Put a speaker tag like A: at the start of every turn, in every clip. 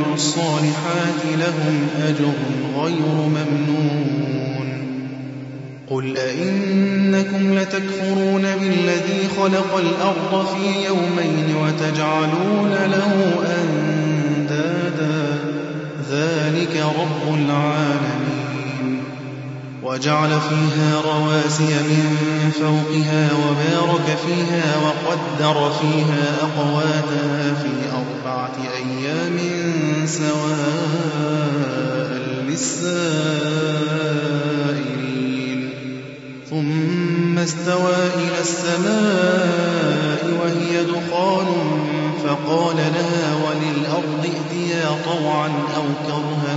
A: وعملوا الصالحات لهم أجر غير ممنون. قل أئنكم لتكفرون بالذي خلق الأرض في يومين وتجعلون له أندادا. ذلك رب العالمين. وجعل فيها رواسي من فوقها وبارك فيها وقدر فيها أقواتها في أربعة أيام سواء للسائلين. ثم استوى إلى السماء وهي دخان فقال لها وللأرض ائتيا طوعا أو كرها.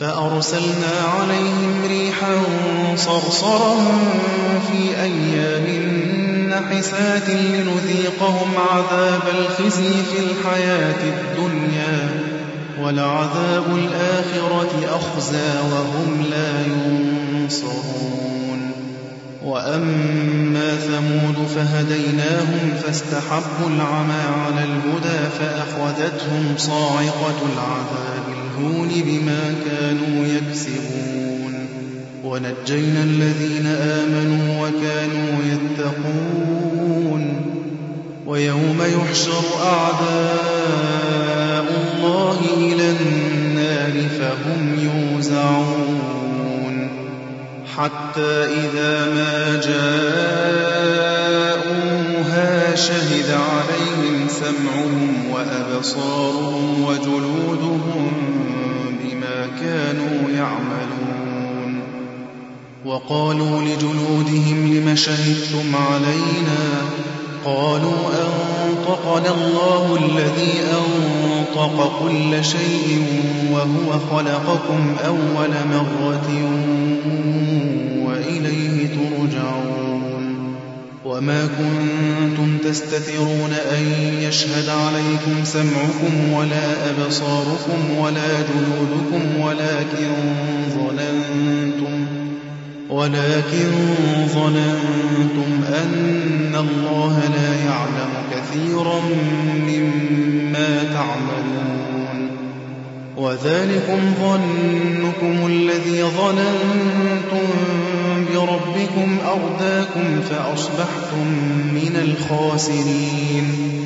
A: فأرسلنا عليهم ريحا صرصرا في أيام نحسات لنذيقهم عذاب الخزي في الحياة الدنيا ولعذاب الآخرة أخزى وهم لا ينصرون. وأما ثمود فهديناهم فاستحبوا العمى على الهدى فأخذتهم صاعقة العذاب الهون بما كانوا يكسبون. ونجينا الذين آمنوا وكانوا يتقون. ويوم يحشر أعداء الله إلى النار فهم يوزعون. حتى إذا ما جاءوها شهد عليهم سمعهم وأبصارهم وجلودهم وقالوا لجلودهم لم شهدتم علينا قالوا أنطقنا الله الذي أنطق كل شيء وهو خلقكم أول مرة وإليه ترجعون وما كنتم تستترون أن يشهد عليكم سمعكم ولا أبصاركم ولا جلودكم ولكن ظننتم ولكن ظننتم أن الله لا يعلم كثيرا مما تعملون. وذلكم ظنكم الذي ظننتم بربكم أرداكم فأصبحتم من الخاسرين.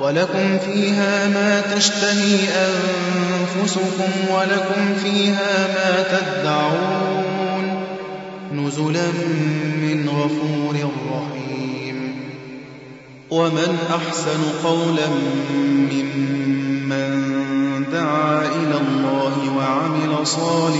A: ولكم فيها ما تشتهي أنفسكم ولكم فيها ما تدعون نزلا من غفور رحيم. ومن أحسن قولا ممن دعا إلى الله وعمل صالحا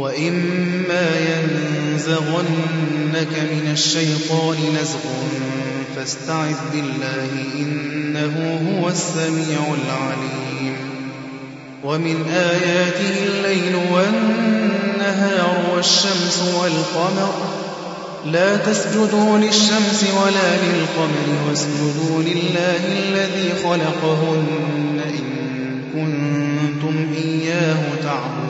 A: وإما ينزغنك من الشيطان نزغ فاستعذ بالله إنه هو السميع العليم ومن آياته الليل والنهار والشمس والقمر لا تسجدوا للشمس ولا للقمر واسجدوا لله الذي خلقهن إن كنتم إياه تعبدون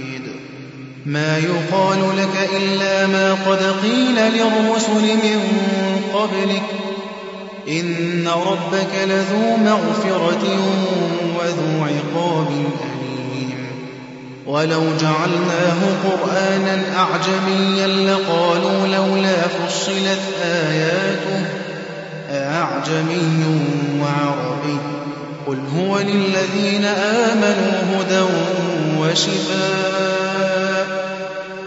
A: ما يقال لك إلا ما قد قيل للرسل من قبلك. إن ربك لذو مغفرة وذو عقاب أليم. ولو جعلناه قرآنا أعجميا لقالوا لولا فصلت آياته أعجمي وعربي. قل هو للذين آمنوا هدى وشفاء.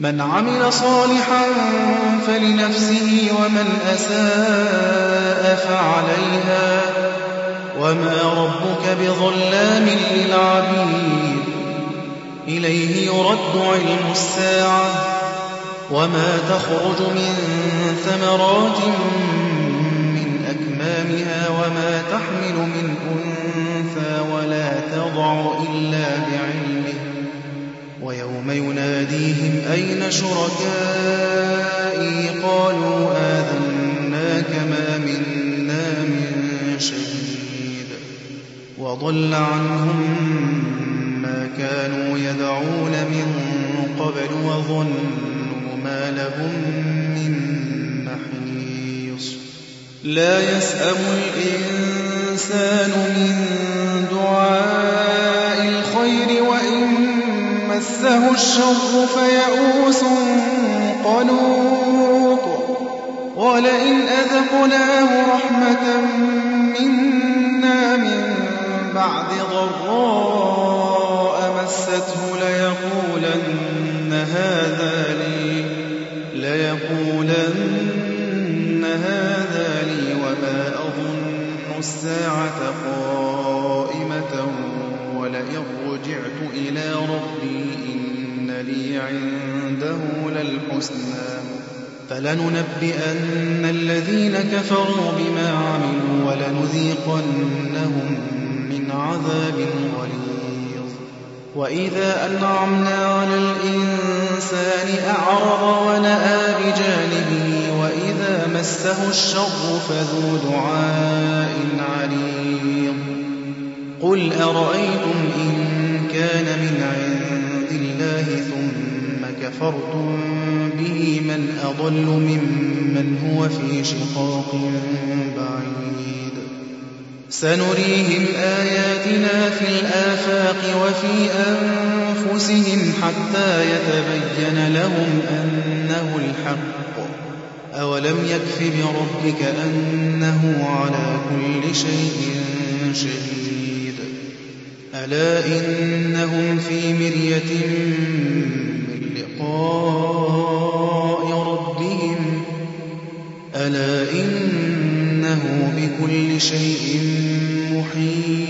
A: من عمل صالحا فلنفسه ومن أساء فعليها. وما ربك بظلام للعبيد. إليه يرد علم الساعة. وما تخرج من ثمرات من أكمامها وما تحمل من أنثى ولا تضع إلا بعلمه. ويوم يناديهم أين شركائي؟ قالوا آذناك ما منا من شهيد. وضل عنهم ما كانوا يدعون من قبل وظنوا ما لهم من محيص. لا يسأم الإنسان من دعاء مسه الشر فيئوس قنوط. ولئن أذقناه رحمة منا من بعد ضراء مسته ليقولن هذا لي ليقولن هذا لي وما أظن الساعة قائمة عنده للحسنى. فلننبئن الذين كفروا بما عملوا ولنذيقنهم من عذاب غليظ. وإذا أنعمنا على الإنسان أعرض ونأى بجانبه وإذا مسه الشر فذو دعاء عريض قل أرأيتم إن كان من عند الله ثم كفرتم به من أضل ممن هو في شقاق بعيد. سنريهم آياتنا في الآفاق وفي أنفسهم حتى يتبين لهم أنه الحق. أولم يكف بربك أنه على كل شيء شهيد. ألا إنهم في مرية لقاء ربهم ألا إنه بكل شيء محيط